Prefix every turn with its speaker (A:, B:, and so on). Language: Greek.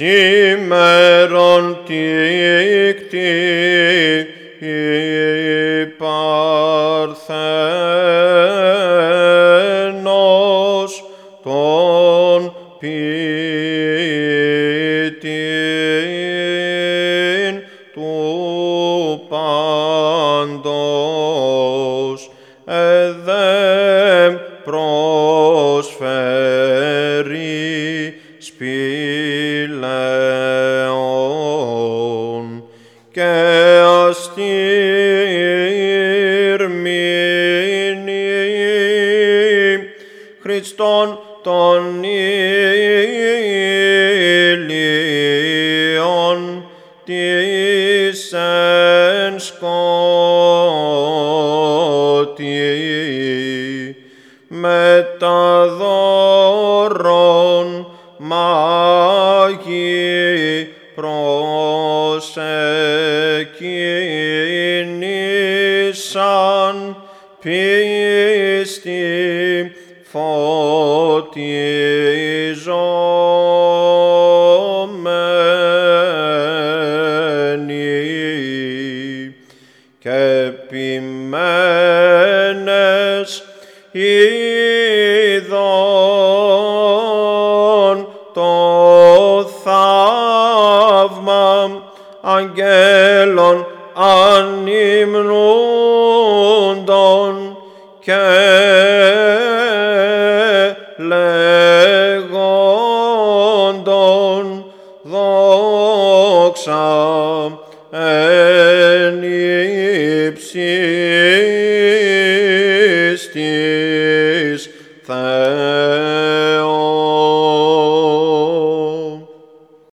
A: σήμερον τίκτη υπαρθένος τον ποιητήν του πάντος εδέμ προσφέρει αστήρμηνη Χριστόν τον ήλιον της εν σκότη. Μεταδώρον προσεκίνησαν πίστη φωτιζόμενη και επιμένες είδον το θαύμα αγγέλων ανυμνούντων και λέγοντων δόξα εν ύψης